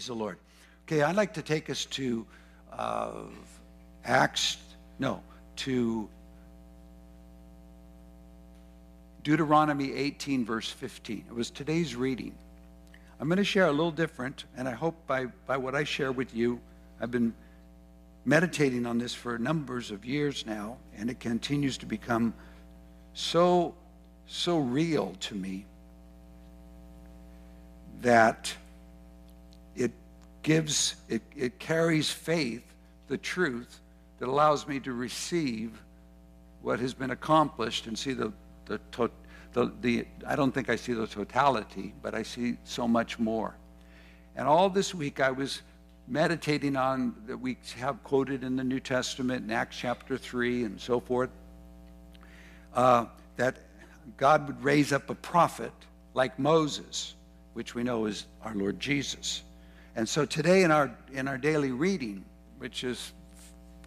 Praise the Lord. Okay, I'd like to take us to uh, Acts, no, to Deuteronomy 18, verse 15. It was today's reading. I'm going to share a little different, and I hope by, by what I share with you, I've been meditating on this for numbers of years now, and it continues to become so, so real to me that gives, it, it carries faith, the truth, that allows me to receive what has been accomplished and see the, the, the, the, I don't think I see the totality, but I see so much more. And all this week I was meditating on that we have quoted in the New Testament in Acts chapter 3 and so forth, uh, that God would raise up a prophet like Moses, which we know is our Lord Jesus. And so today in our, in our daily reading, which is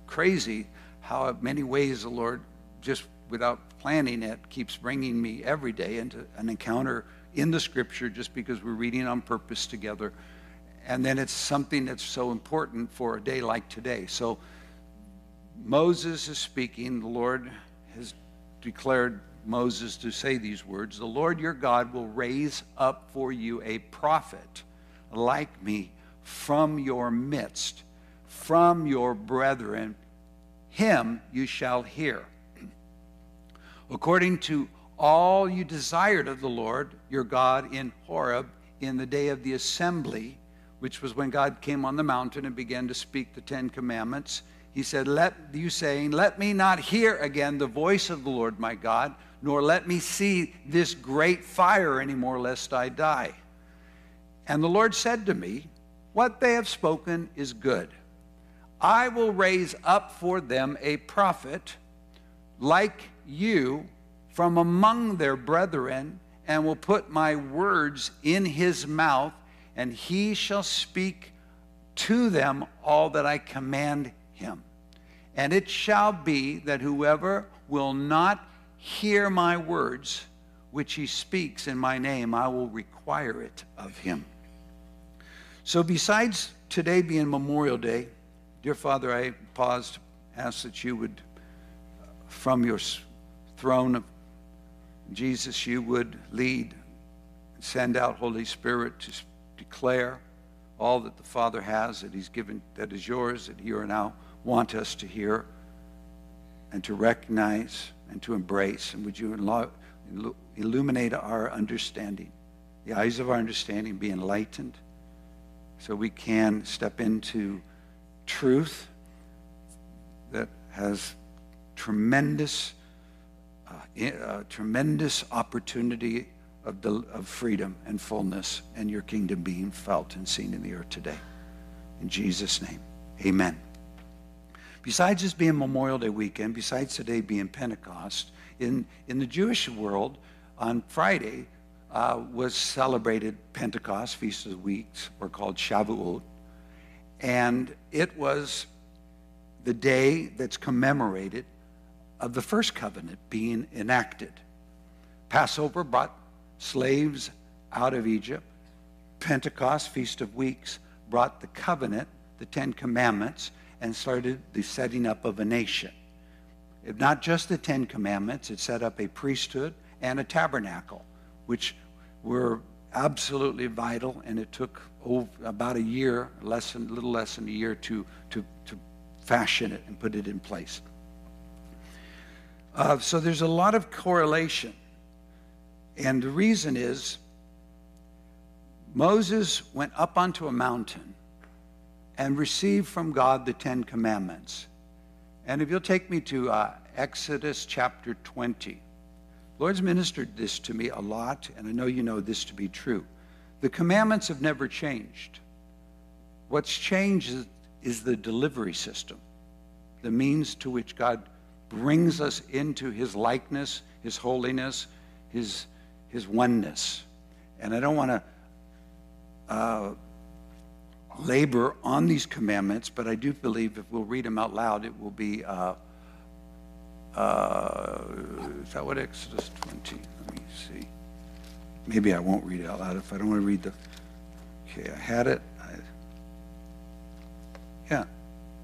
crazy how many ways the Lord, just without planning it, keeps bringing me every day into an encounter in the scripture just because we're reading on purpose together. And then it's something that's so important for a day like today. So Moses is speaking. The Lord has declared Moses to say these words The Lord your God will raise up for you a prophet like me from your midst, from your brethren. Him you shall hear. According to all you desired of the Lord your God in Horeb in the day of the assembly, which was when God came on the mountain and began to speak the Ten Commandments. He said, Let you saying, Let me not hear again the voice of the Lord my God, nor let me see this great fire anymore, lest I die. And the Lord said to me, What they have spoken is good. I will raise up for them a prophet like you from among their brethren, and will put my words in his mouth and he shall speak to them all that I command him. And it shall be that whoever will not hear my words, which he speaks in my name, I will require it of him. So, besides today being Memorial Day, dear Father, I pause to ask that you would, from your throne of Jesus, you would lead, send out Holy Spirit to declare all that the Father has, that He's given, that is yours, that you are now want us to hear and to recognize and to embrace. And would you illuminate our understanding, the eyes of our understanding be enlightened so we can step into truth that has tremendous, uh, uh, tremendous opportunity of, the, of freedom and fullness and your kingdom being felt and seen in the earth today. In Jesus' name, amen. Besides this being Memorial Day weekend, besides today being Pentecost, in, in the Jewish world, on Friday uh, was celebrated Pentecost, Feast of the Weeks, or called Shavuot. And it was the day that's commemorated of the first covenant being enacted. Passover brought slaves out of Egypt. Pentecost, Feast of Weeks, brought the covenant, the Ten Commandments, and started the setting up of a nation. If not just the Ten Commandments, it set up a priesthood and a tabernacle, which were absolutely vital, and it took over about a year, less than, a little less than a year, to, to, to fashion it and put it in place. Uh, so there's a lot of correlation and the reason is Moses went up onto a mountain and received from God the Ten Commandments. And if you'll take me to uh, Exodus chapter 20, Lord's ministered this to me a lot, and I know you know this to be true. The commandments have never changed. What's changed is, the delivery system, the means to which God brings us into his likeness, his holiness, his his oneness. And I don't want to uh, labor on these commandments, but I do believe if we'll read them out loud, it will be. Uh, uh, is that what Exodus 20? Let me see. Maybe I won't read it out loud if I don't want to read the. Okay, I had it. I Yeah.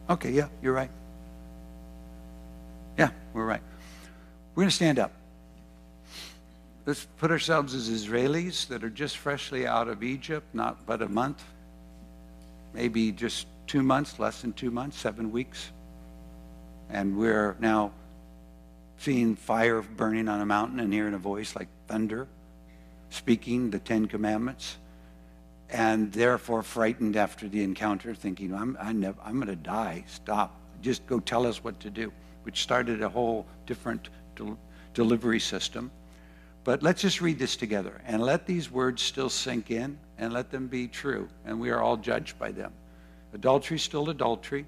Okay, yeah, you're right. Yeah, we're right. We're going to stand up. Let's put ourselves as Israelis that are just freshly out of Egypt, not but a month, maybe just two months, less than two months, seven weeks. And we're now seeing fire burning on a mountain and hearing a voice like thunder speaking the Ten Commandments, and therefore frightened after the encounter, thinking, I'm, I never, I'm going to die. Stop. Just go tell us what to do, which started a whole different del- delivery system. But let's just read this together and let these words still sink in and let them be true. And we are all judged by them. Adultery still adultery.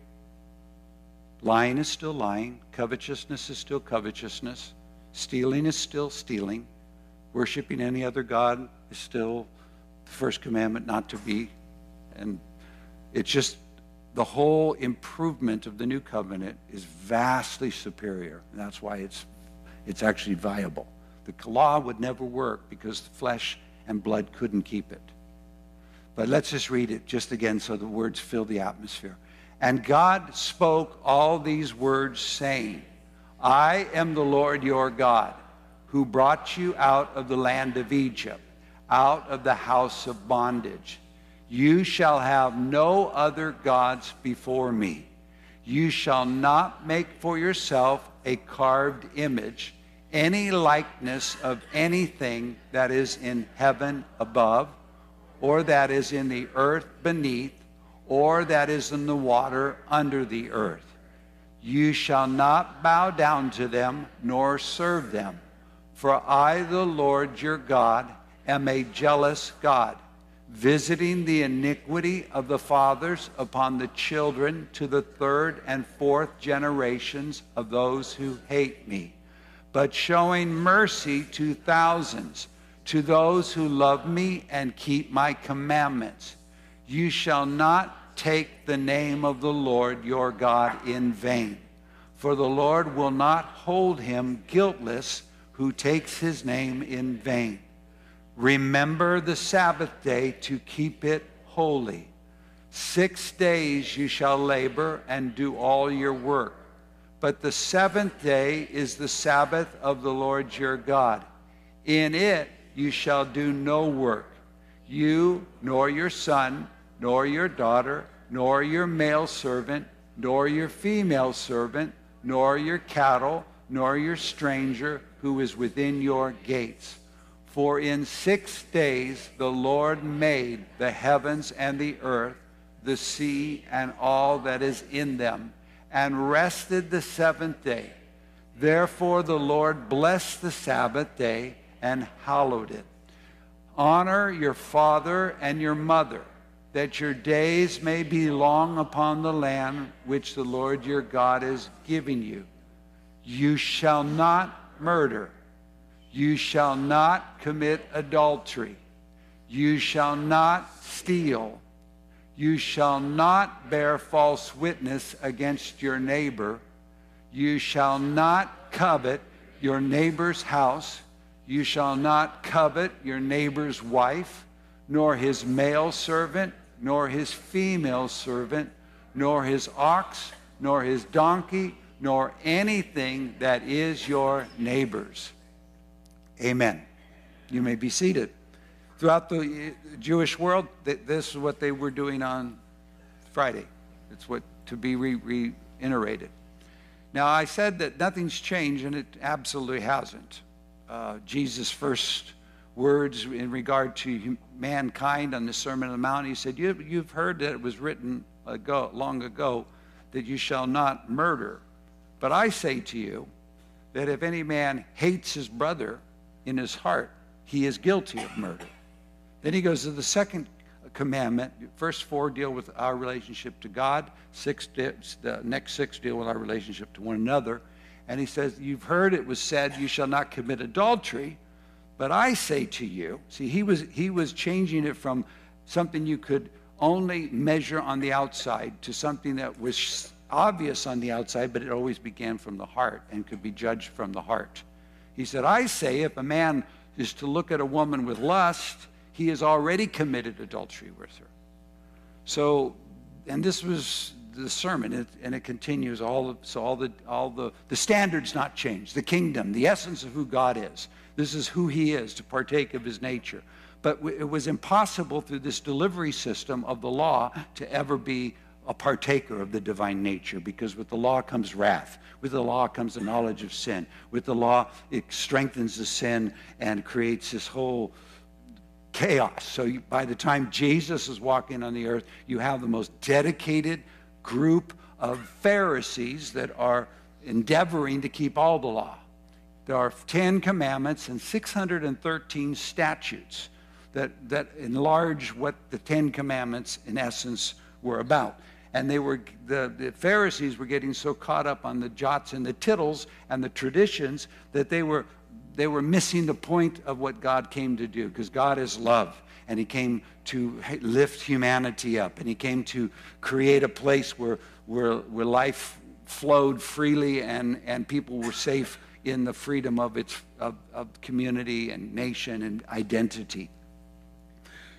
Lying is still lying. Covetousness is still covetousness. Stealing is still stealing. Worshipping any other God is still the first commandment not to be. And it's just the whole improvement of the new covenant is vastly superior. And that's why it's, it's actually viable. The law would never work because the flesh and blood couldn't keep it. But let's just read it just again so the words fill the atmosphere. And God spoke all these words, saying, I am the Lord your God, who brought you out of the land of Egypt, out of the house of bondage. You shall have no other gods before me. You shall not make for yourself a carved image, any likeness of anything that is in heaven above, or that is in the earth beneath or that is in the water under the earth. You shall not bow down to them nor serve them. For I, the Lord your God, am a jealous God, visiting the iniquity of the fathers upon the children to the third and fourth generations of those who hate me, but showing mercy to thousands, to those who love me and keep my commandments. You shall not take the name of the Lord your God in vain. For the Lord will not hold him guiltless who takes his name in vain. Remember the Sabbath day to keep it holy. Six days you shall labor and do all your work. But the seventh day is the Sabbath of the Lord your God. In it you shall do no work, you, nor your son, nor your daughter, nor your male servant, nor your female servant, nor your cattle, nor your stranger who is within your gates. For in six days the Lord made the heavens and the earth, the sea, and all that is in them, and rested the seventh day. Therefore the Lord blessed the Sabbath day and hallowed it. Honor your father and your mother that your days may be long upon the land which the Lord your God is giving you. You shall not murder. You shall not commit adultery. You shall not steal. You shall not bear false witness against your neighbor. You shall not covet your neighbor's house. You shall not covet your neighbor's wife, nor his male servant, nor his female servant, nor his ox, nor his donkey, nor anything that is your neighbor's. Amen. You may be seated. Throughout the Jewish world, this is what they were doing on Friday. It's what to be re- reiterated. Now, I said that nothing's changed, and it absolutely hasn't. Uh, Jesus' first words in regard to mankind on the Sermon on the Mount. He said, you, You've heard that it was written ago, long ago that you shall not murder. But I say to you that if any man hates his brother in his heart, he is guilty of murder. Then he goes to the second commandment. First four deal with our relationship to God. Six, the next six deal with our relationship to one another. And he says, You've heard it was said, You shall not commit adultery. But I say to you, see, he was, he was changing it from something you could only measure on the outside to something that was obvious on the outside, but it always began from the heart and could be judged from the heart. He said, I say, if a man is to look at a woman with lust, he has already committed adultery with her. So, and this was the sermon, and it continues all. So all the all the the standards not changed. The kingdom, the essence of who God is. This is who He is to partake of His nature. But it was impossible through this delivery system of the law to ever be a partaker of the divine nature because with the law comes wrath. With the law comes the knowledge of sin. With the law, it strengthens the sin and creates this whole chaos. So you, by the time Jesus is walking on the earth, you have the most dedicated group of Pharisees that are endeavoring to keep all the law. There are 10 commandments and 613 statutes that, that enlarge what the Ten Commandments, in essence, were about. And they were the, the Pharisees were getting so caught up on the jots and the tittles and the traditions that they were they were missing the point of what God came to do because God is love and he came to lift humanity up and he came to create a place where, where, where life flowed freely and, and people were safe in the freedom of its of, of community and nation and identity.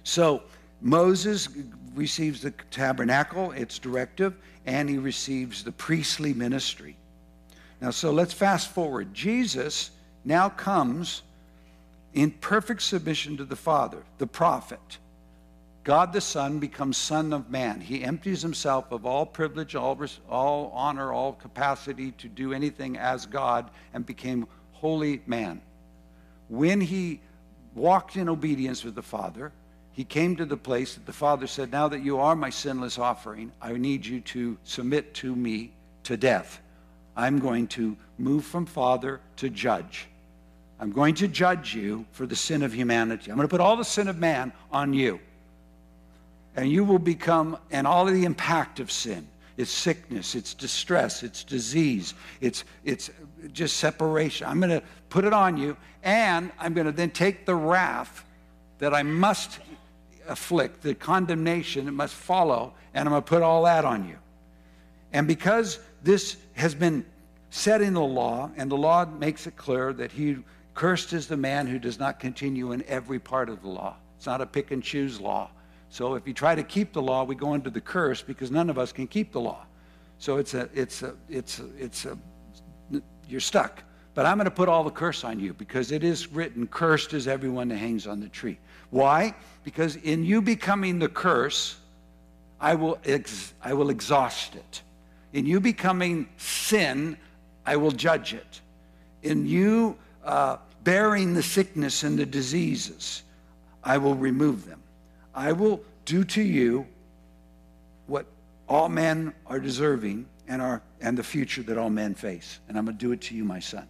So Moses receives the tabernacle, its directive, and he receives the priestly ministry. Now, so let's fast forward. Jesus now comes in perfect submission to the Father, the prophet. God the Son becomes Son of Man. He empties himself of all privilege, all, all honor, all capacity to do anything as God and became wholly man. When he walked in obedience with the Father, he came to the place that the Father said, Now that you are my sinless offering, I need you to submit to me to death. I'm going to move from Father to judge. I'm going to judge you for the sin of humanity. I'm going to put all the sin of man on you. And you will become, and all of the impact of sin it's sickness, it's distress, it's disease, it's, it's just separation. I'm going to put it on you, and I'm going to then take the wrath that I must afflict, the condemnation that must follow, and I'm going to put all that on you. And because this has been set in the law, and the law makes it clear that he cursed is the man who does not continue in every part of the law. It's not a pick and choose law. So if you try to keep the law, we go into the curse because none of us can keep the law. So it's a, it's a, it's a, it's a, you're stuck. But I'm going to put all the curse on you because it is written, cursed is everyone that hangs on the tree. Why? Because in you becoming the curse, I will, ex- I will exhaust it. In you becoming sin, I will judge it. In you uh, bearing the sickness and the diseases, I will remove them. I will do to you what all men are deserving and, are, and the future that all men face. And I'm going to do it to you, my son.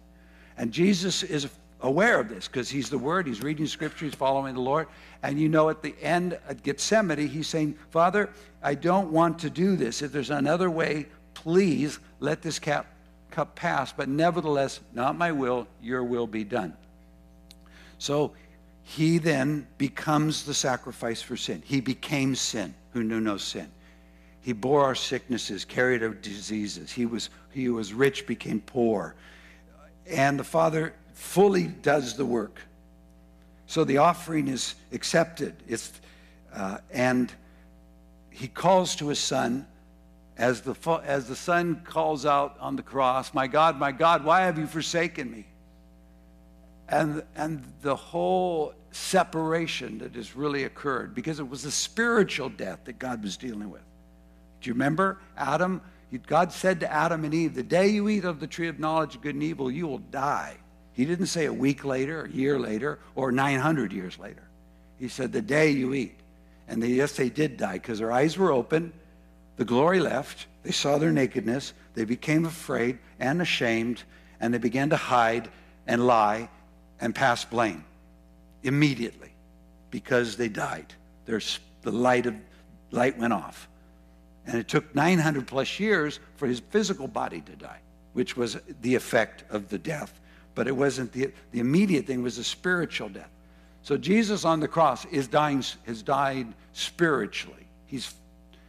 And Jesus is aware of this because he's the Word, he's reading Scripture, he's following the Lord. And you know, at the end at Gethsemane, he's saying, Father, I don't want to do this. If there's another way, please let this cup, cup pass. But nevertheless, not my will, your will be done. So he then becomes the sacrifice for sin. He became sin who knew no sin. He bore our sicknesses, carried our diseases. He was, he was rich, became poor. And the Father fully does the work. So the offering is accepted. It's, uh, and he calls to his son as the, as the son calls out on the cross, My God, my God, why have you forsaken me? And, and the whole separation that has really occurred because it was a spiritual death that God was dealing with. Do you remember Adam? God said to Adam and Eve, The day you eat of the tree of knowledge of good and evil, you will die. He didn't say a week later, a year later, or 900 years later. He said, The day you eat. And they, yes, they did die because their eyes were open, the glory left, they saw their nakedness, they became afraid and ashamed, and they began to hide and lie and pass blame immediately because they died. There's, the light, of, light went off. And it took 900 plus years for his physical body to die, which was the effect of the death. But it wasn't the, the immediate thing was a spiritual death. So jesus on the cross is dying has died spiritually. He's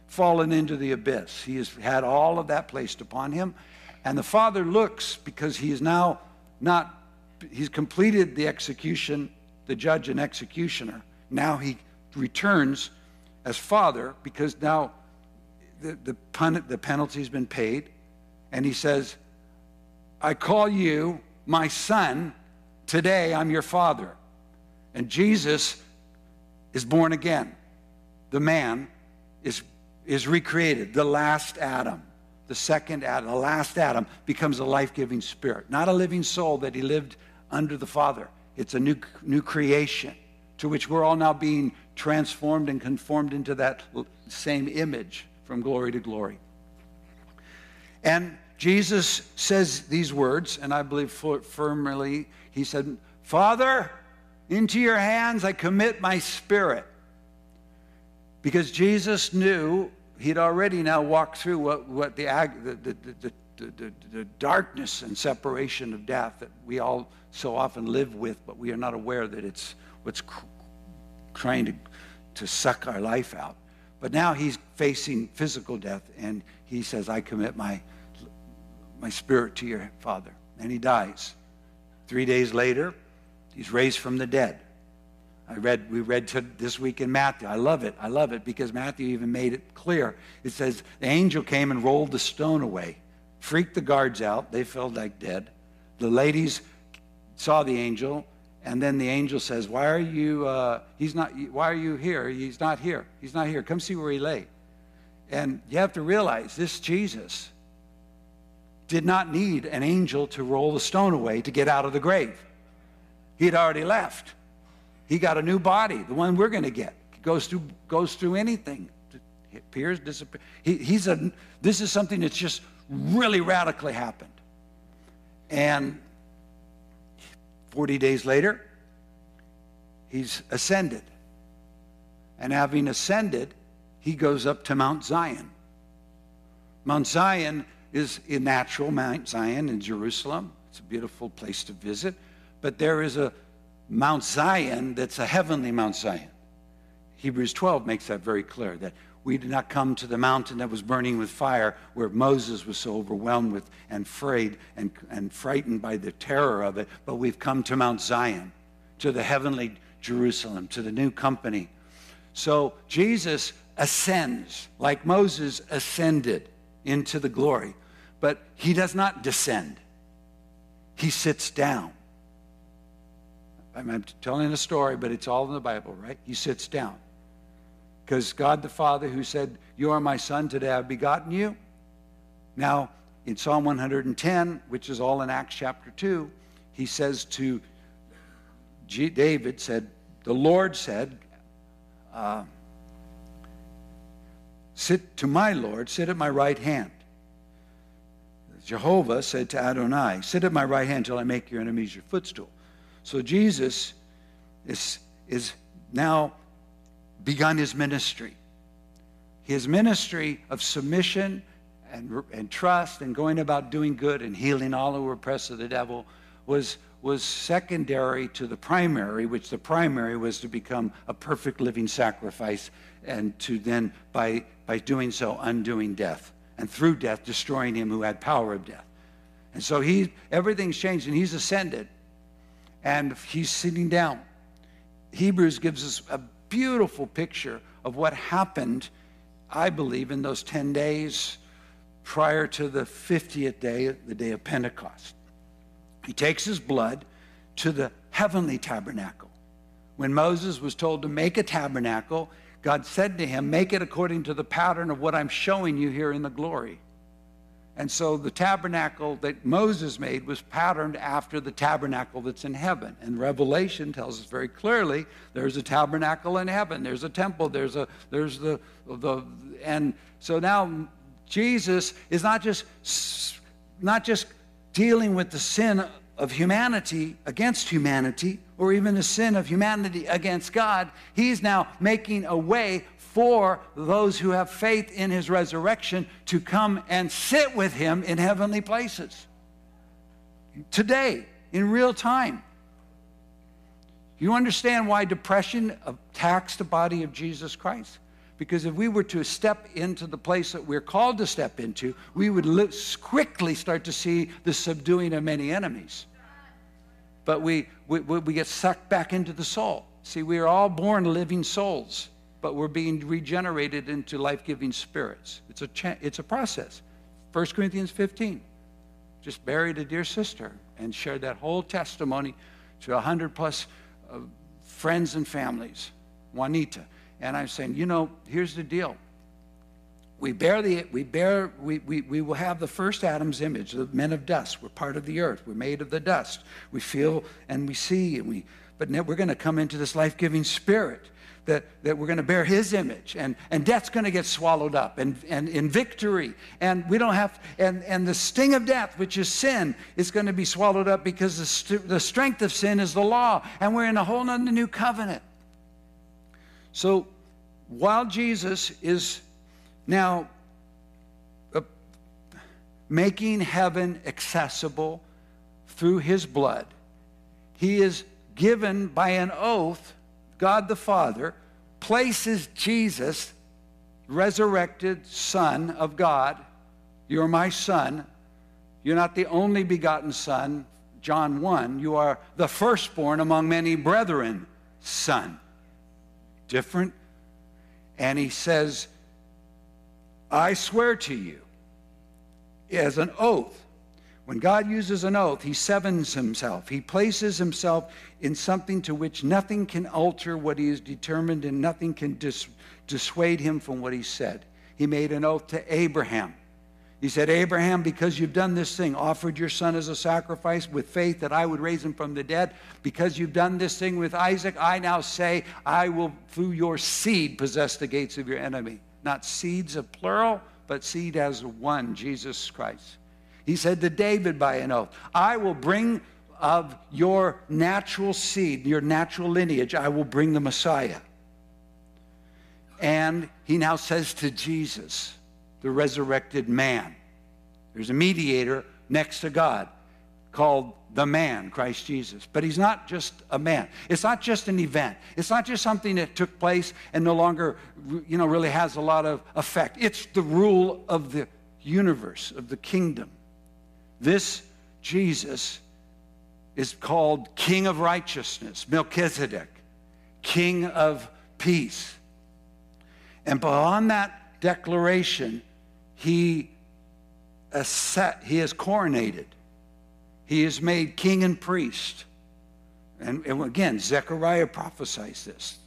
fallen into the abyss. He has had all of that placed upon him. And the father looks because he is now not he's completed the execution the judge and executioner now he returns as father because now the, the, pun, the penalty's been paid, and he says, I call you my son. Today I'm your father. And Jesus is born again. The man is, is recreated. The last Adam, the second Adam, the last Adam becomes a life giving spirit, not a living soul that he lived under the Father. It's a new, new creation to which we're all now being transformed and conformed into that same image from glory to glory. And Jesus says these words, and I believe firmly, he said, Father, into your hands I commit my spirit. Because Jesus knew he'd already now walked through what, what the, the, the, the, the darkness and separation of death that we all so often live with, but we are not aware that it's what's trying to, to suck our life out. But now he's facing physical death, and he says, I commit my, my spirit to your Father. And he dies. Three days later, he's raised from the dead. I read, we read this week in Matthew. I love it. I love it because Matthew even made it clear. It says the angel came and rolled the stone away, freaked the guards out. They felt like dead. The ladies saw the angel, and then the angel says, "Why are you? Uh, he's not. Why are you here? He's not here. He's not here. Come see where he lay." And you have to realize this Jesus did not need an angel to roll the stone away to get out of the grave. He had already left. He got a new body, the one we're going to get. He goes through goes through anything. Appears, disappears. He, he's a. This is something that's just really radically happened. And 40 days later, he's ascended. And having ascended, he goes up to Mount Zion. Mount Zion is a natural Mount Zion in Jerusalem. It's a beautiful place to visit. But there is a Mount Zion that's a heavenly Mount Zion. Hebrews 12 makes that very clear that we did not come to the mountain that was burning with fire where Moses was so overwhelmed with and afraid and, and frightened by the terror of it, but we've come to Mount Zion, to the heavenly Jerusalem, to the new company. So Jesus ascends like Moses ascended into the glory, but he does not descend. He sits down. I'm telling a story, but it's all in the Bible, right? He sits down. Because God the Father, who said, You are my son, today I've begotten you. Now, in Psalm 110, which is all in Acts chapter 2, he says to G- David, said, The Lord said, uh, Sit to my Lord, sit at my right hand. Jehovah said to Adonai, Sit at my right hand till I make your enemies your footstool. So Jesus is, is now begun his ministry. His ministry of submission and, and trust and going about doing good and healing all who were oppressed of the devil was, was secondary to the primary, which the primary was to become a perfect living sacrifice and to then, by, by doing so, undoing death. And through death, destroying him who had power of death. And so he, everything's changed and he's ascended and he's sitting down. Hebrews gives us a beautiful picture of what happened, I believe, in those 10 days prior to the 50th day, the day of Pentecost. He takes his blood to the heavenly tabernacle. When Moses was told to make a tabernacle, God said to him, Make it according to the pattern of what I'm showing you here in the glory. And so the tabernacle that Moses made was patterned after the tabernacle that's in heaven. And Revelation tells us very clearly there's a tabernacle in heaven. There's a temple. There's a there's the the and so now Jesus is not just not just dealing with the sin of humanity against humanity or even the sin of humanity against God. He's now making a way for those who have faith in his resurrection to come and sit with him in heavenly places. Today, in real time. You understand why depression attacks the body of Jesus Christ? Because if we were to step into the place that we're called to step into, we would quickly start to see the subduing of many enemies. But we, we, we get sucked back into the soul. See, we are all born living souls but we're being regenerated into life-giving spirits. It's a it's a process. 1 Corinthians 15. Just buried a dear sister and shared that whole testimony to 100 plus uh, friends and families. Juanita. And I'm saying, you know, here's the deal. We bear the we bear we, we, we will have the first adam's image the men of dust. We're part of the earth. We're made of the dust. We feel and we see and we but now we're going to come into this life-giving spirit that, that we're going to bear his image. And, and death's going to get swallowed up and, and in victory. And we don't have and, and the sting of death which is sin is going to be swallowed up because the, st- the strength of sin is the law. And we're in a whole new covenant so while jesus is now, uh, making heaven accessible through his blood, he is given by an oath, God the Father places Jesus, resurrected Son of God. You're my Son. You're not the only begotten Son, John 1. You are the firstborn among many brethren, Son. Different. And he says, I swear to you, as an oath. When God uses an oath, he sevens himself. He places himself in something to which nothing can alter what he has determined and nothing can dis- dissuade him from what he said. He made an oath to Abraham. He said, Abraham, because you've done this thing, offered your son as a sacrifice with faith that I would raise him from the dead, because you've done this thing with Isaac, I now say, I will, through your seed, possess the gates of your enemy not seeds of plural, but seed as one, Jesus Christ. He said to David by an oath, I will bring of your natural seed, your natural lineage, I will bring the Messiah. And he now says to Jesus, the resurrected man, there's a mediator next to God called the man, Christ Jesus. But he's not just a man. It's not just an event. It's not just something that took place and no longer, you know, really has a lot of effect. It's the rule of the universe, of the kingdom. This Jesus is called King of Righteousness, Melchizedek, King of Peace. And beyond that declaration, he, he is coronated he is made king and priest. And, and again, Zechariah prophesies this.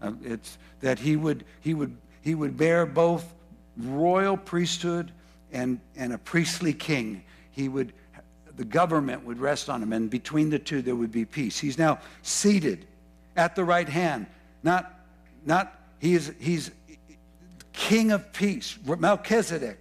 Uh, it's that he would, he, would, he would bear both royal priesthood and, and a priestly king. He would, the government would rest on him, and between the two there would be peace. He's now seated at the right hand. Not, not he is, he's king of peace, Melchizedek.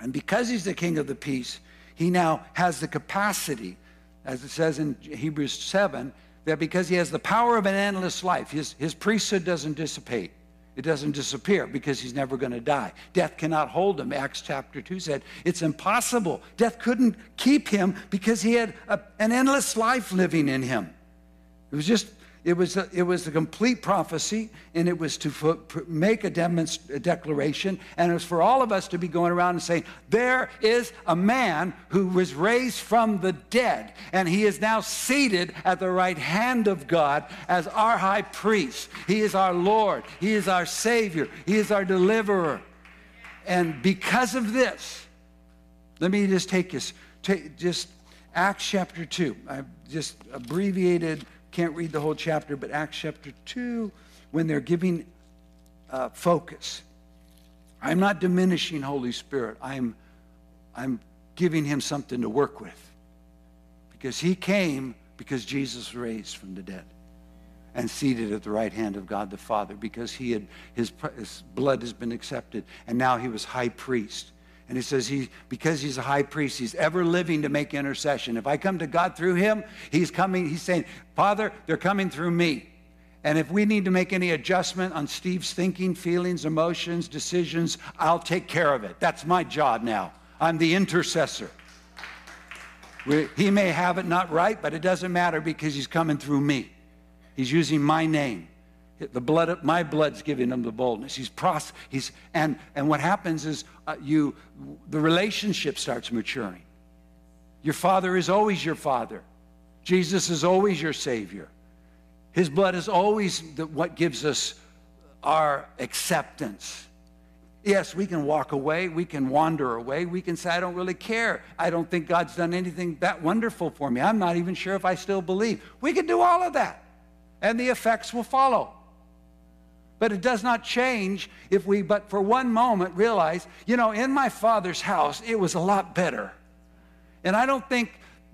And because he's the king of the peace, he now has the capacity, as it says in Hebrews 7, that because he has the power of an endless life, his, his priesthood doesn't dissipate. It doesn't disappear because he's never going to die. Death cannot hold him. Acts chapter 2 said it's impossible. Death couldn't keep him because he had a, an endless life living in him. It was just it was a, it was a complete prophecy, and it was to make a, demonst- a declaration, and it was for all of us to be going around and saying, There is a man who was raised from the dead, and he is now seated at the right hand of God as our high priest. He is our Lord, He is our Savior, He is our deliverer. And because of this, let me just take this, take just Acts chapter 2. I've just abbreviated can't read the whole chapter, but Acts chapter 2, when they're giving uh, focus. I'm not diminishing Holy Spirit. I'm, I'm giving him something to work with. Because he came because Jesus raised from the dead and seated at the right hand of God the Father because he had, his, his blood has been accepted and now he was high priest. And he says, he, because he's a high priest, he's ever living to make intercession. If I come to God through him, he's coming, he's saying, Father, they're coming through me. And if we need to make any adjustment on Steve's thinking, feelings, emotions, decisions, I'll take care of it. That's my job now. I'm the intercessor. We, he may have it not right, but it doesn't matter because he's coming through me. He's using my name. The blood, my blood's giving him the boldness. He's pros, he's, and, and what happens is uh, you, the relationship starts maturing. Your father is always your father. Jesus is always your savior. His blood is always the, what gives us our acceptance. Yes, we can walk away, we can wander away, we can say, I don't really care. I don't think God's done anything that wonderful for me. I'm not even sure if I still believe. We can do all of that, and the effects will follow. But it does not change if we, but for one moment, realize, you know, in my father's house, it was a lot better. And I don't think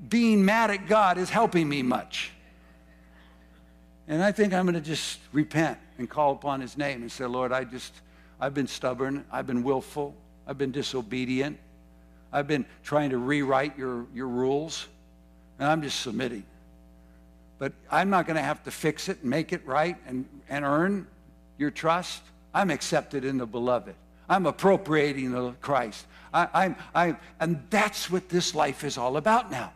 being mad at God is helping me much. And I think I'm going to just repent and call upon his name and say, Lord, I just, I've been stubborn. I've been willful. I've been disobedient. I've been trying to rewrite your, your rules. And I'm just submitting. But I'm not going to have to fix it and make it right and, and earn your trust. I'm accepted in the beloved. I'm appropriating the Christ. I, I'm, I, and that's what this life is all about now,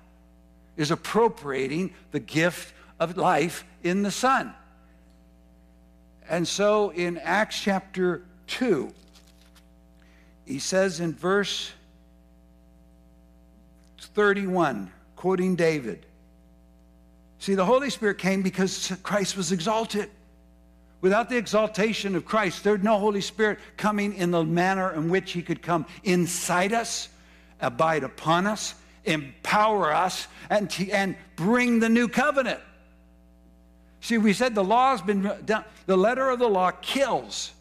is appropriating the gift of life in the Son. And so in Acts chapter 2, he says in verse 31, quoting David, See, the Holy Spirit came because Christ was exalted. Without the exaltation of Christ, there's no Holy Spirit coming in the manner in which He could come inside us, abide upon us, empower us, and, and bring the new covenant. See, we said the law has been done, the letter of the law kills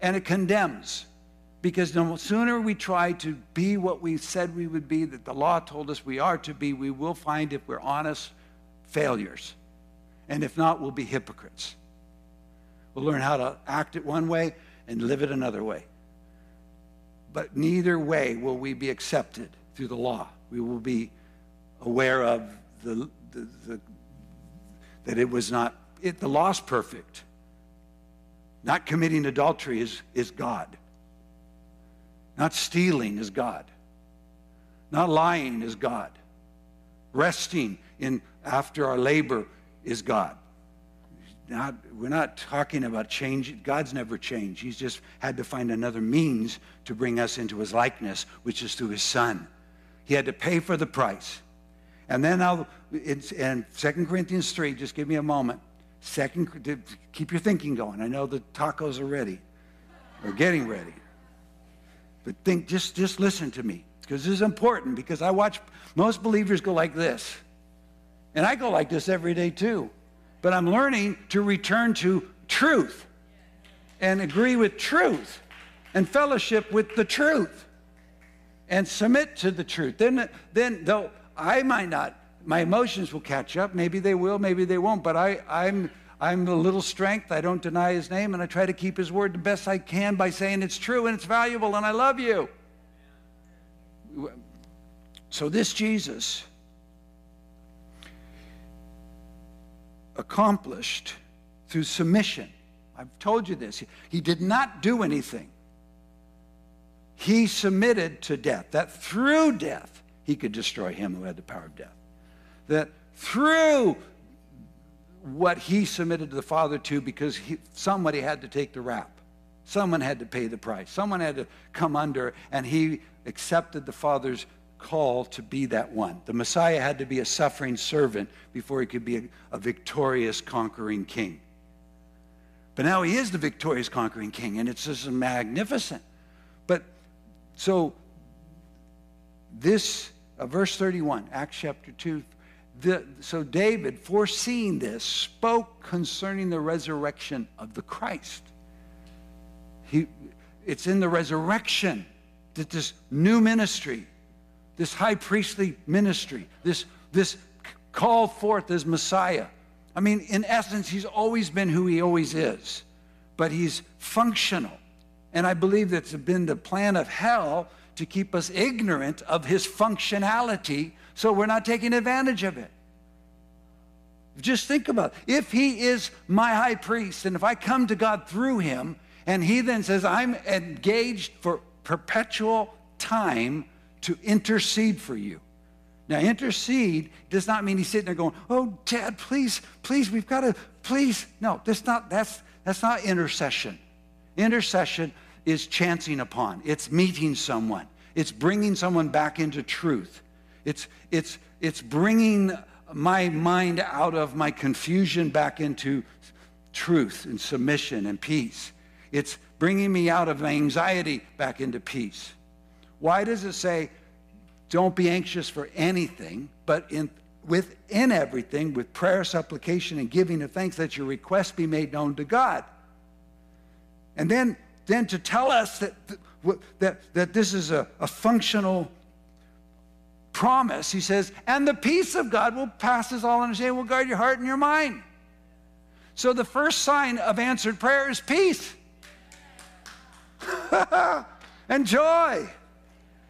and it condemns. Because no sooner we try to be what we said we would be, that the law told us we are to be, we will find, if we're honest, failures. And if not, we'll be hypocrites. We'll learn how to act it one way and live it another way. But neither way will we be accepted through the law. We will be aware of the, the, the that it was not, it, the law's perfect. Not committing adultery is, is God. Not stealing is God. Not lying is God. Resting in after our labor is God not, we're not talking about change. God's never changed. He's just had to find another means to bring us into his likeness, which is through his son. He had to pay for the price. And then I'll, it's, and 2 Corinthians 3, just give me a moment. Second, keep your thinking going. I know the tacos are ready. We're getting ready. But think, just, just listen to me. Because this is important because I watch most believers go like this. And I go like this every day too but I'm learning to return to truth and agree with truth and fellowship with the truth and submit to the truth. Then, then though I might not, my emotions will catch up. Maybe they will, maybe they won't. But I, I'm, I'm a little strength. I don't deny his name, and I try to keep his word the best I can by saying it's true and it's valuable and I love you. So this Jesus accomplished through submission. I've told you this. He did not do anything. He submitted to death, that through death he could destroy him who had the power of death. That through what he submitted to the Father to, because he, somebody had to take the rap. Someone had to pay the price. Someone had to come under, and he accepted the Father's call to be that one. The Messiah had to be a suffering servant before he could be a, a, victorious, conquering king. But now he is the victorious, conquering king, and it's just magnificent. But so, this, uh, verse 31, Acts chapter 2. The, so, David, foreseeing this, spoke concerning the resurrection of the Christ. He, it's in the resurrection that this new ministry this high priestly ministry, this, this call forth as Messiah. I mean, in essence, he's always been who he always is, but he's functional. And I believe that's been the plan of hell to keep us ignorant of his functionality so we're not taking advantage of it. Just think about it. If he is my high priest, and if I come to God through him, and he then says, I'm engaged for perpetual time to intercede for you. Now, intercede does not mean he's sitting there going, "Oh, Dad, please, please, we've got to, please." No, that's not that's that's not intercession. Intercession is chancing upon. It's meeting someone. It's bringing someone back into truth. It's it's it's bringing my mind out of my confusion back into truth and submission and peace. It's bringing me out of anxiety back into peace. Why does it say, don't be anxious for anything, but in, within everything, with prayer, supplication, and giving of thanks, that your requests be made known to God? And then, then to tell us that, that, that this is a, a functional promise, he says, and the peace of God will pass us all understanding, will guard your heart and your mind. So the first sign of answered prayer is peace and joy.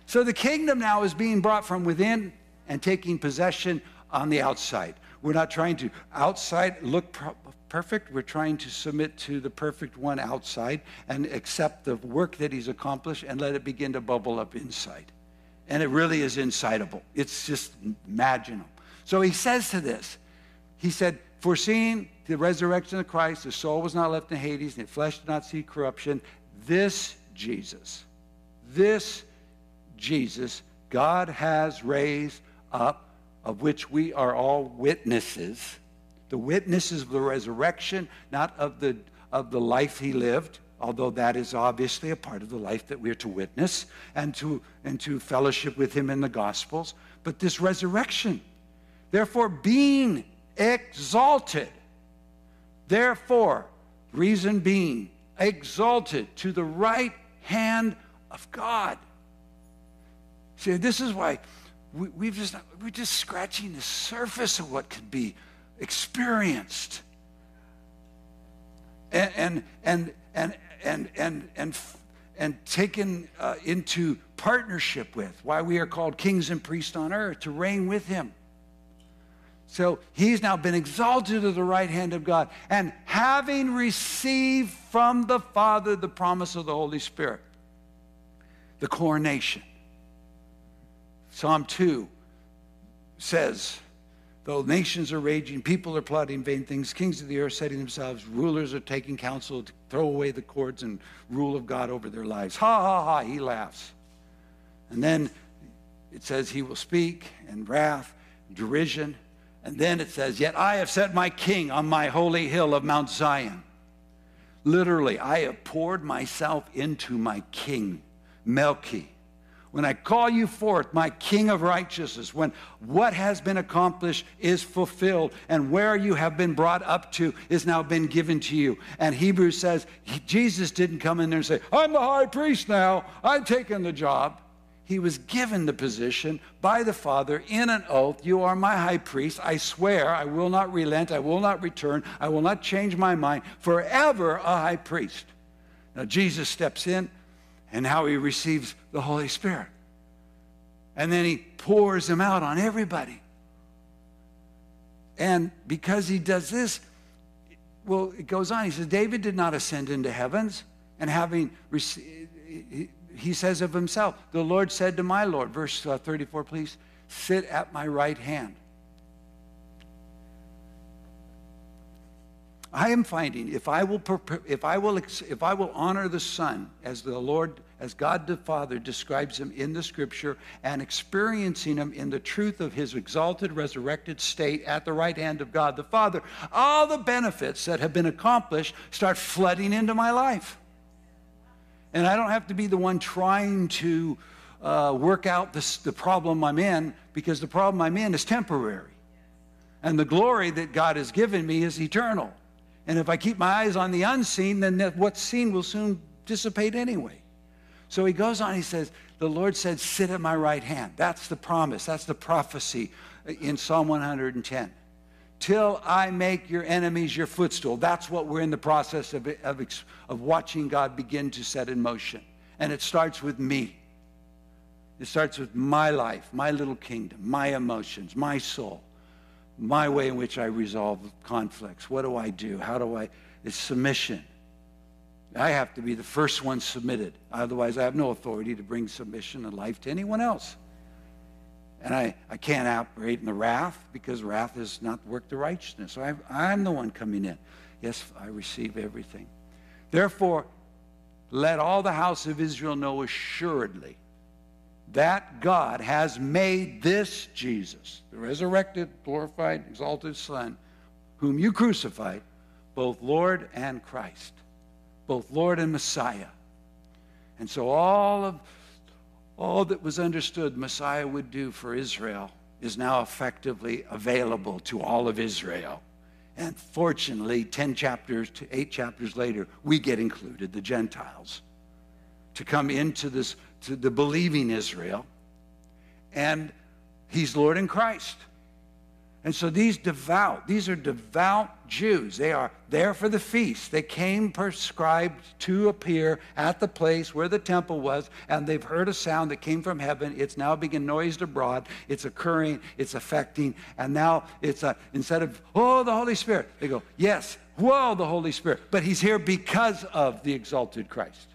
So the kingdom now is being brought from within and taking possession on the outside. We're not trying to outside look perfect. We're trying to submit to the perfect one outside and accept the work that he's accomplished and let it begin to bubble up inside. And it really is insightable. It's just imaginable. So he says to this, he said, foreseeing the resurrection of Christ, the soul was not left in Hades, and the flesh did not see corruption. This Jesus, this Jesus, God has raised up, of which we are all witnesses. The witnesses of the resurrection, not of the, of the life he lived, although that is obviously a part of the life that we're to witness and to, and to fellowship with him in the Gospels, but this resurrection. Therefore, being exalted, therefore, reason being, exalted to the right hand of God. See, this is why we, we've just, we're just scratching the surface of what could be experienced. And, and, and, and, and, and, and, and taken uh, into partnership with, why we are called kings and priests on earth, to reign with him. So he's now been exalted to the right hand of God. And having received from the Father the promise of the Holy Spirit, the coronation. Psalm 2 says, Though nations are raging, people are plotting vain things, kings of the earth setting themselves, rulers are taking counsel to throw away the cords and rule of God over their lives. Ha ha ha, he laughs. And then it says he will speak and wrath, derision. And then it says, Yet I have set my king on my holy hill of Mount Zion. Literally, I have poured myself into my king, Melchi. When I call you forth, my king of righteousness, when what has been accomplished is fulfilled, and where you have been brought up to is now been given to you. And Hebrews says, Jesus didn't come in there and say, I'm the high priest now, I've taken the job. He was given the position by the Father in an oath You are my high priest. I swear I will not relent. I will not return. I will not change my mind. Forever a high priest. Now, Jesus steps in and how he receives the Holy Spirit. And then he pours them out on everybody. And because he does this, well, it goes on. He says, David did not ascend into heavens, and having received, he says of himself, The Lord said to my Lord, verse uh, 34, please, sit at my right hand. I am finding if I will if I will if I will honor the Son as the Lord as God the Father describes him in the scripture and experiencing him in the truth of his exalted resurrected state at the right hand of God the Father all the benefits that have been accomplished start flooding into my life. And I don't have to be the one trying to uh, work out this, the problem I'm in because the problem I'm in is temporary. And the glory that God has given me is eternal. And if I keep my eyes on the unseen, then what's seen will soon dissipate anyway. So he goes on, he says, The Lord said, Sit at my right hand. That's the promise, that's the prophecy in Psalm 110 till I make your enemies your footstool. That's what we're in the process of, of, of watching God begin to set in motion. And it starts with me. It starts with my life, my little kingdom, my emotions, my soul, my way in which I resolve conflicts. What do I do? How do I? It's submission. I have to be the first one submitted. Otherwise, I have no authority to bring submission and life to anyone else. And I, I can't operate in the wrath because wrath is not the work the righteousness. So I, I'm the one coming in. Yes, I receive everything. Therefore, let all the house of Israel know assuredly that God has made this Jesus, the resurrected, glorified, exalted Son, whom you crucified, both Lord and Christ. Both Lord and Messiah. And so all of all that was understood Messiah would do for Israel is now effectively available to all of Israel. And fortunately, 10 chapters to 8 chapters later, we get included, the Gentiles, to come into this, to the believing Israel. And he's Lord in Christ. And so these devout, these are devout Jews. They are there for the feast. They came prescribed to appear at the place where the temple was, and they've heard a sound that came from heaven. It's now being noised abroad. It's occurring, it's affecting, and now it's a, instead of, oh, the Holy Spirit, they go, yes, whoa, the Holy Spirit. But he's here because of the exalted Christ.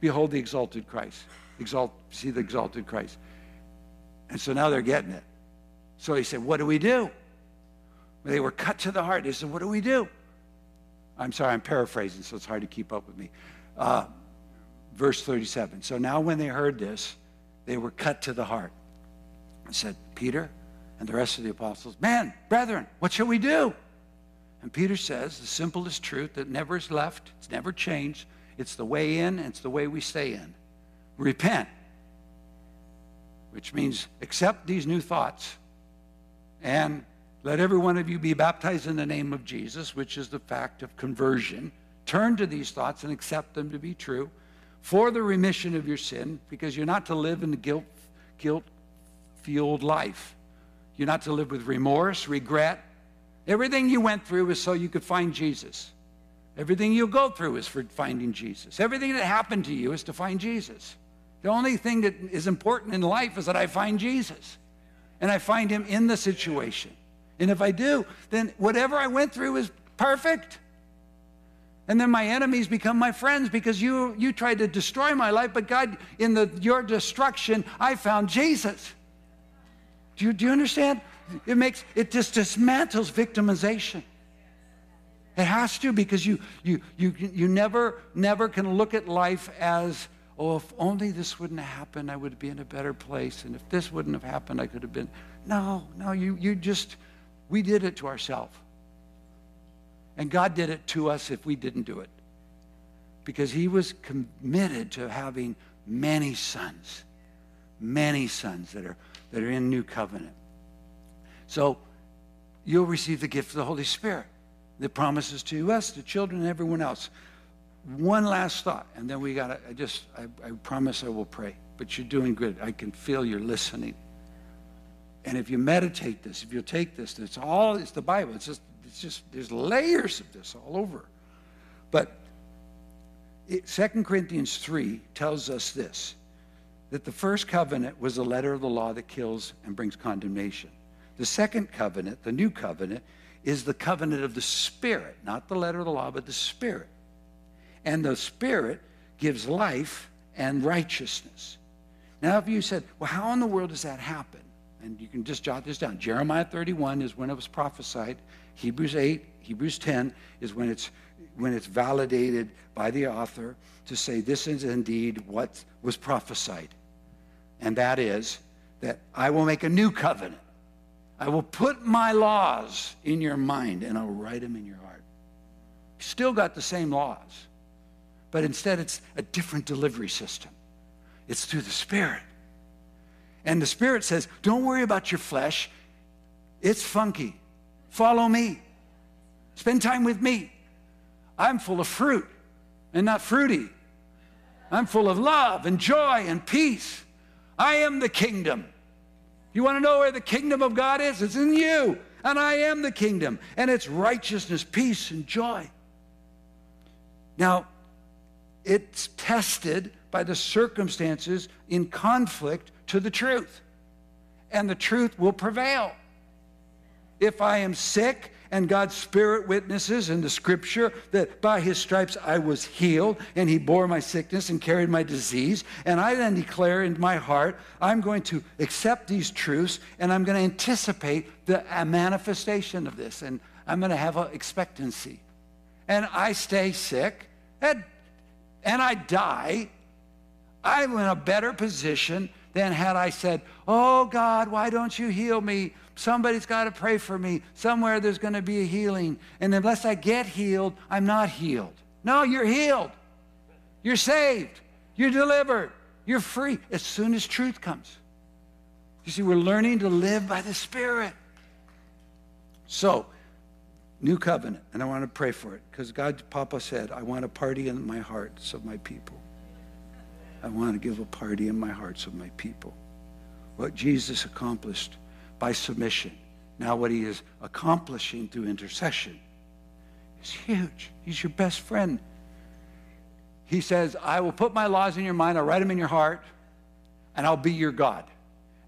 Behold the exalted Christ. Exalt, see the exalted Christ. And so now they're getting it. So he said, What do we do? They were cut to the heart. They said, What do we do? I'm sorry, I'm paraphrasing, so it's hard to keep up with me. Uh, verse 37. So now when they heard this, they were cut to the heart. And said, Peter and the rest of the apostles, Man, brethren, what shall we do? And Peter says, the simplest truth that never is left, it's never changed. It's the way in, it's the way we stay in. Repent, which means accept these new thoughts and let every one of you be baptized in the name of Jesus, which is the fact of conversion. Turn to these thoughts and accept them to be true for the remission of your sin, because you're not to live in a guilt, guilt fueled life. You're not to live with remorse, regret. Everything you went through is so you could find Jesus. Everything you go through is for finding Jesus. Everything that happened to you is to find Jesus. The only thing that is important in life is that I find Jesus and I find him in the situation. And if I do, then whatever I went through is perfect. And then my enemies become my friends because you, you tried to destroy my life, but God, in the, your destruction, I found Jesus. Do you, do you understand? It makes it just dismantles victimization. It has to because you you you you never never can look at life as oh, if only this wouldn't have happened, I would be in a better place. And if this wouldn't have happened, I could have been. No, no, you, you just, we did it to ourselves. And God did it to us if we didn't do it. Because he was committed to having many sons, many sons that are, that are in new covenant. So you'll receive the gift of the Holy Spirit that promises to us, to children, and everyone else one last thought, and then we got to, I just, I, I promise I will pray. But you're doing good. I can feel you're listening. And if you meditate this, if you take this, it's all, it's the Bible. It's just, it's just, there's layers of this all over. But it, 2 Corinthians 3 tells us this that the first covenant was the letter of the law that kills and brings condemnation. The second covenant, the new covenant, is the covenant of the Spirit, not the letter of the law, but the Spirit and the Spirit gives life and righteousness. Now, if you said, well, how in the world does that happen? And you can just jot this down. Jeremiah 31 is when it was prophesied. Hebrews 8, Hebrews 10 is when it's when it's validated by the author to say this is indeed what was prophesied. And that is that I will make a new covenant. I will put my laws in your mind and I'll write them in your heart. Still got the same laws but instead it's a different delivery system. It's through the Spirit. And the Spirit says, Don't worry about your flesh. It's funky. Follow me. Spend time with me. I'm full of fruit and not fruity. I'm full of love and joy and peace. I am the kingdom. You want to know where the kingdom of God is? It's in you. And I am the kingdom. And it's righteousness, peace, and joy. Now, it's tested by the circumstances in conflict to the truth. And the truth will prevail. If I am sick and God's Spirit witnesses in the scripture that by his stripes I was healed and he bore my sickness and carried my disease, and I then declare in my heart, I'm going to accept these truths and I'm going to anticipate the manifestation of this and I'm going to have an expectancy. And I stay sick, that and I die, I'm in a better position than had I said, Oh God, why don't you heal me? Somebody's got to pray for me. Somewhere there's going to be a healing. And unless I get healed, I'm not healed. No, you're healed. You're saved. You're delivered. You're free as soon as truth comes. You see, we're learning to live by the Spirit. So, new covenant, and I want to pray for it because God, Papa said, I want a party in my hearts of my people. I want to give a party in my hearts of my people. What Jesus accomplished by submission, now what he is accomplishing through intercession is huge. He's your best friend. He says, I will put my laws in your mind, I'll write them in your heart, and I'll be your God.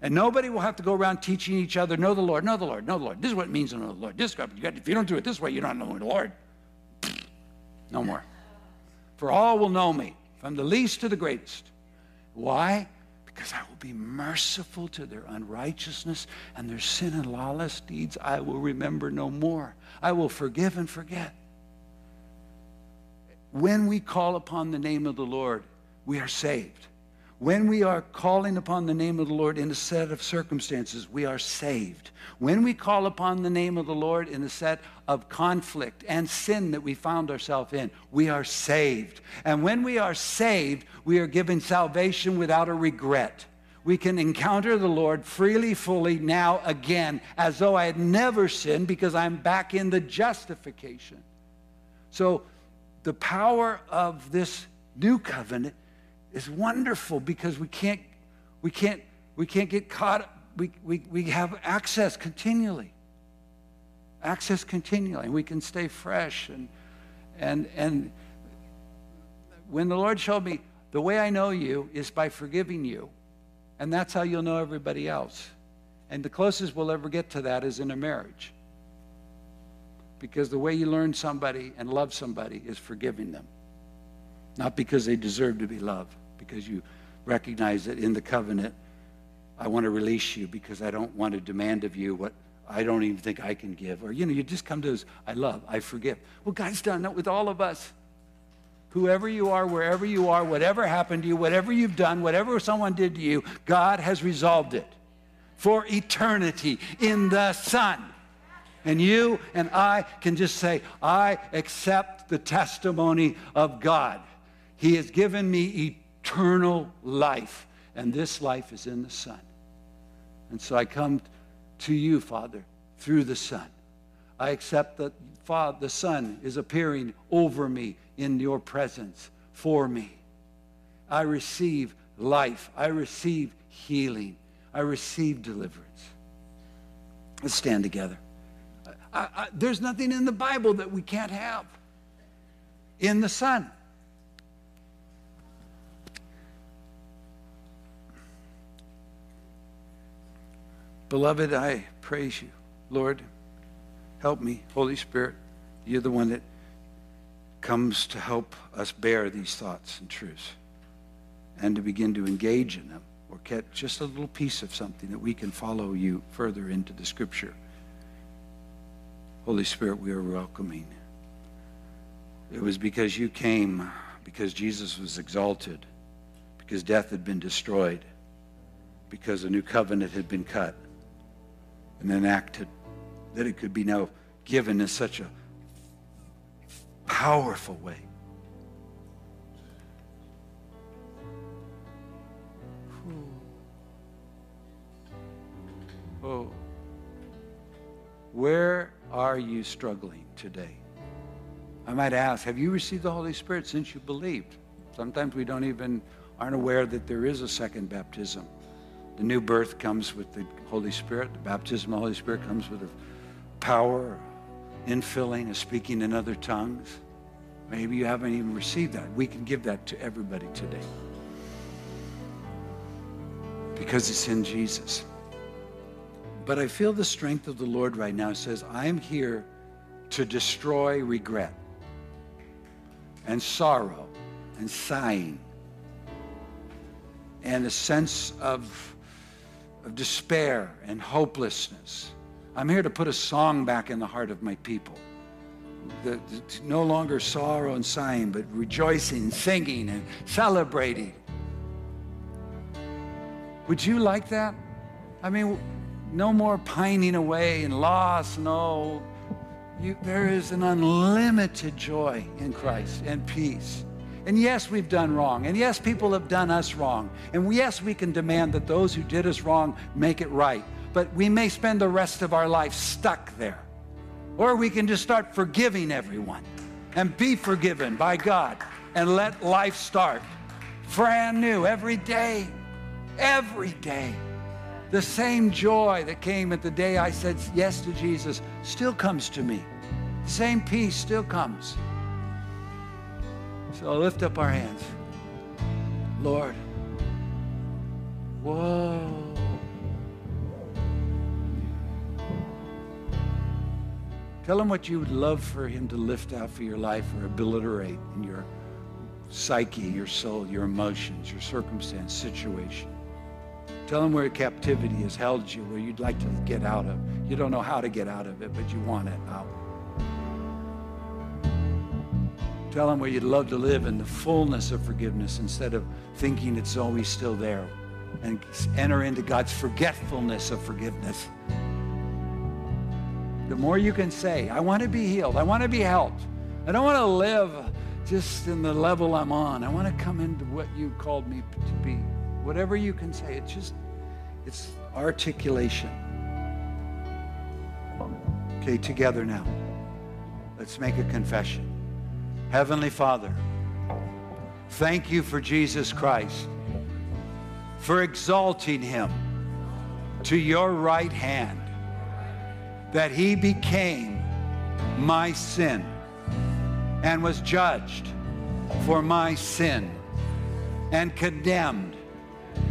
And nobody will have to go around teaching each other, know the Lord, know the Lord, know the Lord. This is what it means to know the Lord. This, if you don't do it this way, you're not knowing the Lord. No more. For all will know me, from the least to the greatest. Why? Because I will be merciful to their unrighteousness and their sin and lawless deeds I will remember no more. I will forgive and forget. When we call upon the name of the Lord, we are saved. When we are calling upon the name of the Lord in a set of circumstances, we are saved. When we call upon the name of the Lord in a set of conflict and sin that we found ourselves in, we are saved. And when we are saved, we are given salvation without a regret. We can encounter the Lord freely, fully, now, again, as though I had never sinned because I'm back in the justification. So, the power of this new covenant is wonderful because we can't, we can't, we can't get caught. We, we, we have access continually. Access continually. And we can stay fresh. And, and, and when the Lord showed me, the way I know you is by forgiving you. And that's how you'll know everybody else. And the closest we'll ever get to that is in a marriage. Because the way you learn somebody and love somebody is forgiving them. Not because they deserve to be loved because you recognize that in the covenant, I want to release you because I don't want to demand of you what I don't even think I can give. Or, you know, you just come to us, I love, I forgive. Well, God's done that with all of us. Whoever you are, wherever you are, whatever happened to you, whatever you've done, whatever someone did to you, God has resolved it for eternity in the Son. And you and I can just say, I accept the testimony of God. He has given me eternal life, and this life is in the Son. And so I come to you, Father, through the Son. I accept that Father, the Son is appearing over me in your presence for me. I receive life. I receive healing. I receive deliverance. Let's stand together. I, I, there's nothing in the Bible that we can't have in the Son. Beloved, I praise you. Lord, help me. Holy Spirit, you're the one that comes to help us bear these thoughts and truths and to begin to engage in them or get just a little piece of something that we can follow you further into the scripture. Holy Spirit, we are welcoming. It was because you came, because Jesus was exalted, because death had been destroyed, because a new covenant had been cut and enacted, that it could be now given in such a powerful way. Oh. Where are you struggling today? I might ask, have you received the Holy Spirit since you believed? Sometimes we don't even aren't aware that there is a second baptism. The new birth comes with the Holy Spirit. The baptism of the Holy Spirit comes with a power, infilling, of speaking in other tongues. Maybe you haven't even received that. We can give that to everybody today. Because it's in Jesus. But I feel the strength of the Lord right now says, I'm here to destroy regret and sorrow and sighing and a sense of of despair and hopelessness. I'm here to put a song back in the heart of my people. The, the, no longer sorrow and sighing, but rejoicing, singing, and celebrating. Would you like that? I mean, no more pining away and loss, no. you, there is an unlimited joy in Christ and peace. And yes, we've done wrong. And yes, people have done us wrong. And yes, we can demand that those who did us wrong make it right. But we may spend the rest of our life stuck there. Or we can just start forgiving everyone and be forgiven by God and let life start brand new every day. Every day. The same joy that came at the day I said yes to Jesus still comes to me. The same peace still comes. So lift up our hands. Lord. Whoa. Tell him what you would love for him to lift out for your life or obliterate in your psyche, your soul, your emotions, your circumstance, situation. Tell him where captivity has held you, where you'd like to get out of. You don't know how to get out of it, but you want it out. Tell him where you'd love to live in the fullness of forgiveness instead of thinking it's always still there. And enter into God's forgetfulness of forgiveness. The more you can say, I want to be healed. I want to be helped. I don't want to live just in the level I'm on. I want to come into what you called me to be. Whatever you can say, it's just, it's articulation. Okay, together now. Let's make a confession. Heavenly Father, thank you for Jesus Christ, for exalting him to your right hand, that he became my sin and was judged for my sin and condemned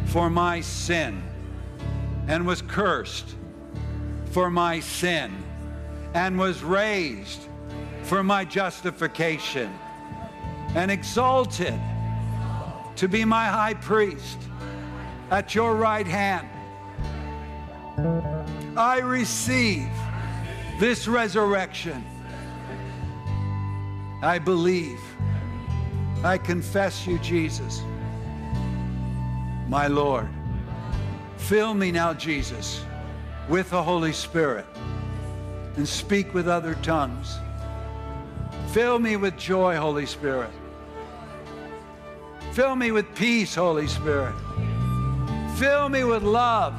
for my sin and was cursed for my sin and was raised for my justification and exalted to be my high priest at your right hand. I receive this resurrection. I believe. I confess you, Jesus my Lord. Fill me now, Jesus, with the Holy Spirit and speak with other tongues. Fill me with joy, Holy Spirit. Fill me with peace, Holy Spirit. Fill me with love.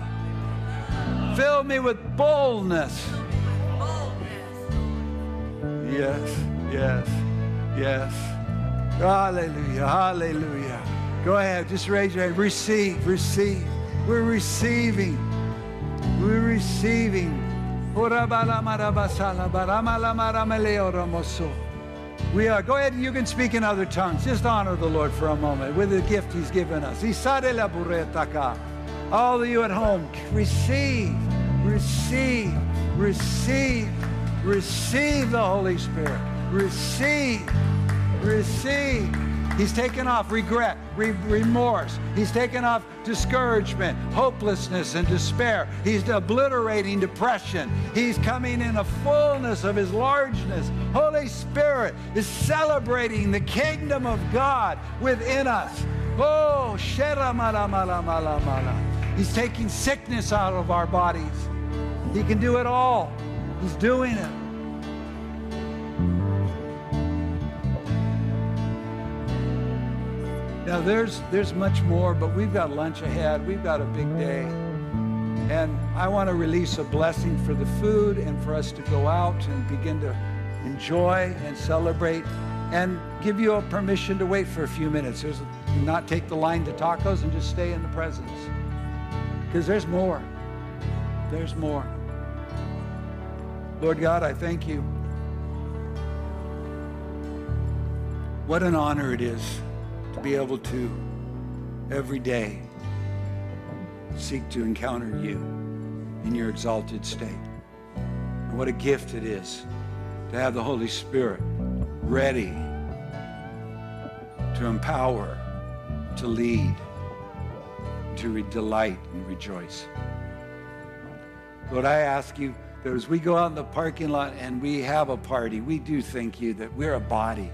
Fill me with boldness. Yes, yes, yes. Hallelujah, hallelujah. Go ahead, just raise your hand. Receive, receive. We're receiving. We're receiving. We are. Go ahead, and you can speak in other tongues. Just honor the Lord for a moment with the gift He's given us. All of you at home, receive, receive, receive, receive the Holy Spirit. Receive, receive. He's taken off regret, re- remorse. He's taken off discouragement, hopelessness, and despair. He's obliterating depression. He's coming in a fullness of His largeness. Holy Spirit is celebrating the kingdom of God within us. Oh! He's taking sickness out of our bodies. He can do it all. He's doing it. Now there's there's much more, but we've got lunch ahead. We've got a big day. And I want to release a blessing for the food and for us to go out and begin to enjoy and celebrate and give you a permission to wait for a few minutes. There's not take the line to tacos and just stay in the presence. Because there's more. There's more. Lord God, I thank you. What an honor it is be able to every day seek to encounter you in your exalted state. And what a gift it is to have the Holy Spirit ready to empower, to lead, to delight and rejoice. Lord, I ask you that as we go out in the parking lot and we have a party, we do thank you that we're a body.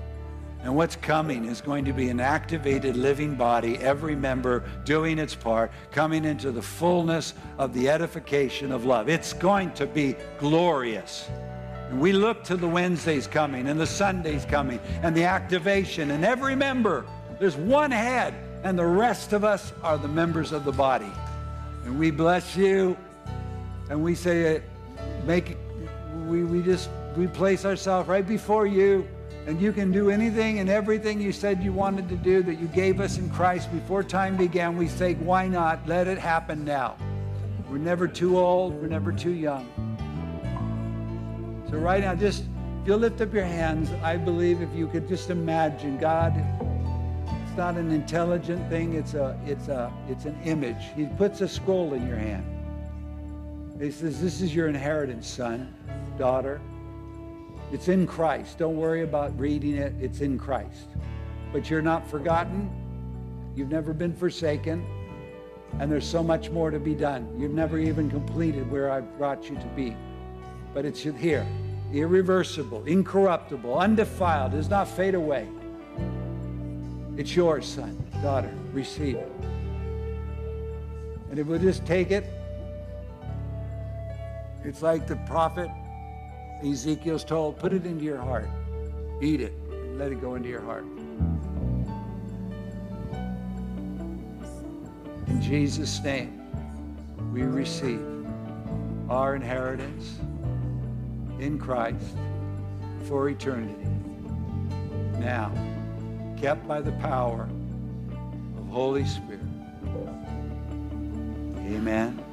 And what's coming is going to be an activated living body, every member doing its part, coming into the fullness of the edification of love. It's going to be glorious. And we look to the Wednesdays coming and the Sundays coming and the activation. And every member, there's one head, and the rest of us are the members of the body. And we bless you. And we say, uh, make, we, we just, we place ourselves right before you. And you can do anything and everything you said you wanted to do that you gave us in Christ before time began. We say, why not? Let it happen now. We're never too old. We're never too young. So right now, just if you'll lift up your hands, I believe if you could just imagine God. It's not an intelligent thing. It's a, it's a, it's an image. He puts a scroll in your hand. He says, "This is your inheritance, son, daughter." It's in Christ. Don't worry about reading it. It's in Christ. But you're not forgotten. You've never been forsaken. And there's so much more to be done. You've never even completed where I've brought you to be. But it's here. Irreversible, incorruptible, undefiled, does not fade away. It's yours, son, daughter. Receive it. And if we'll just take it, it's like the prophet Ezekiel's told, put it into your heart. Eat it. Let it go into your heart. In Jesus' name, we receive our inheritance in Christ for eternity. Now, kept by the power of Holy Spirit. Amen.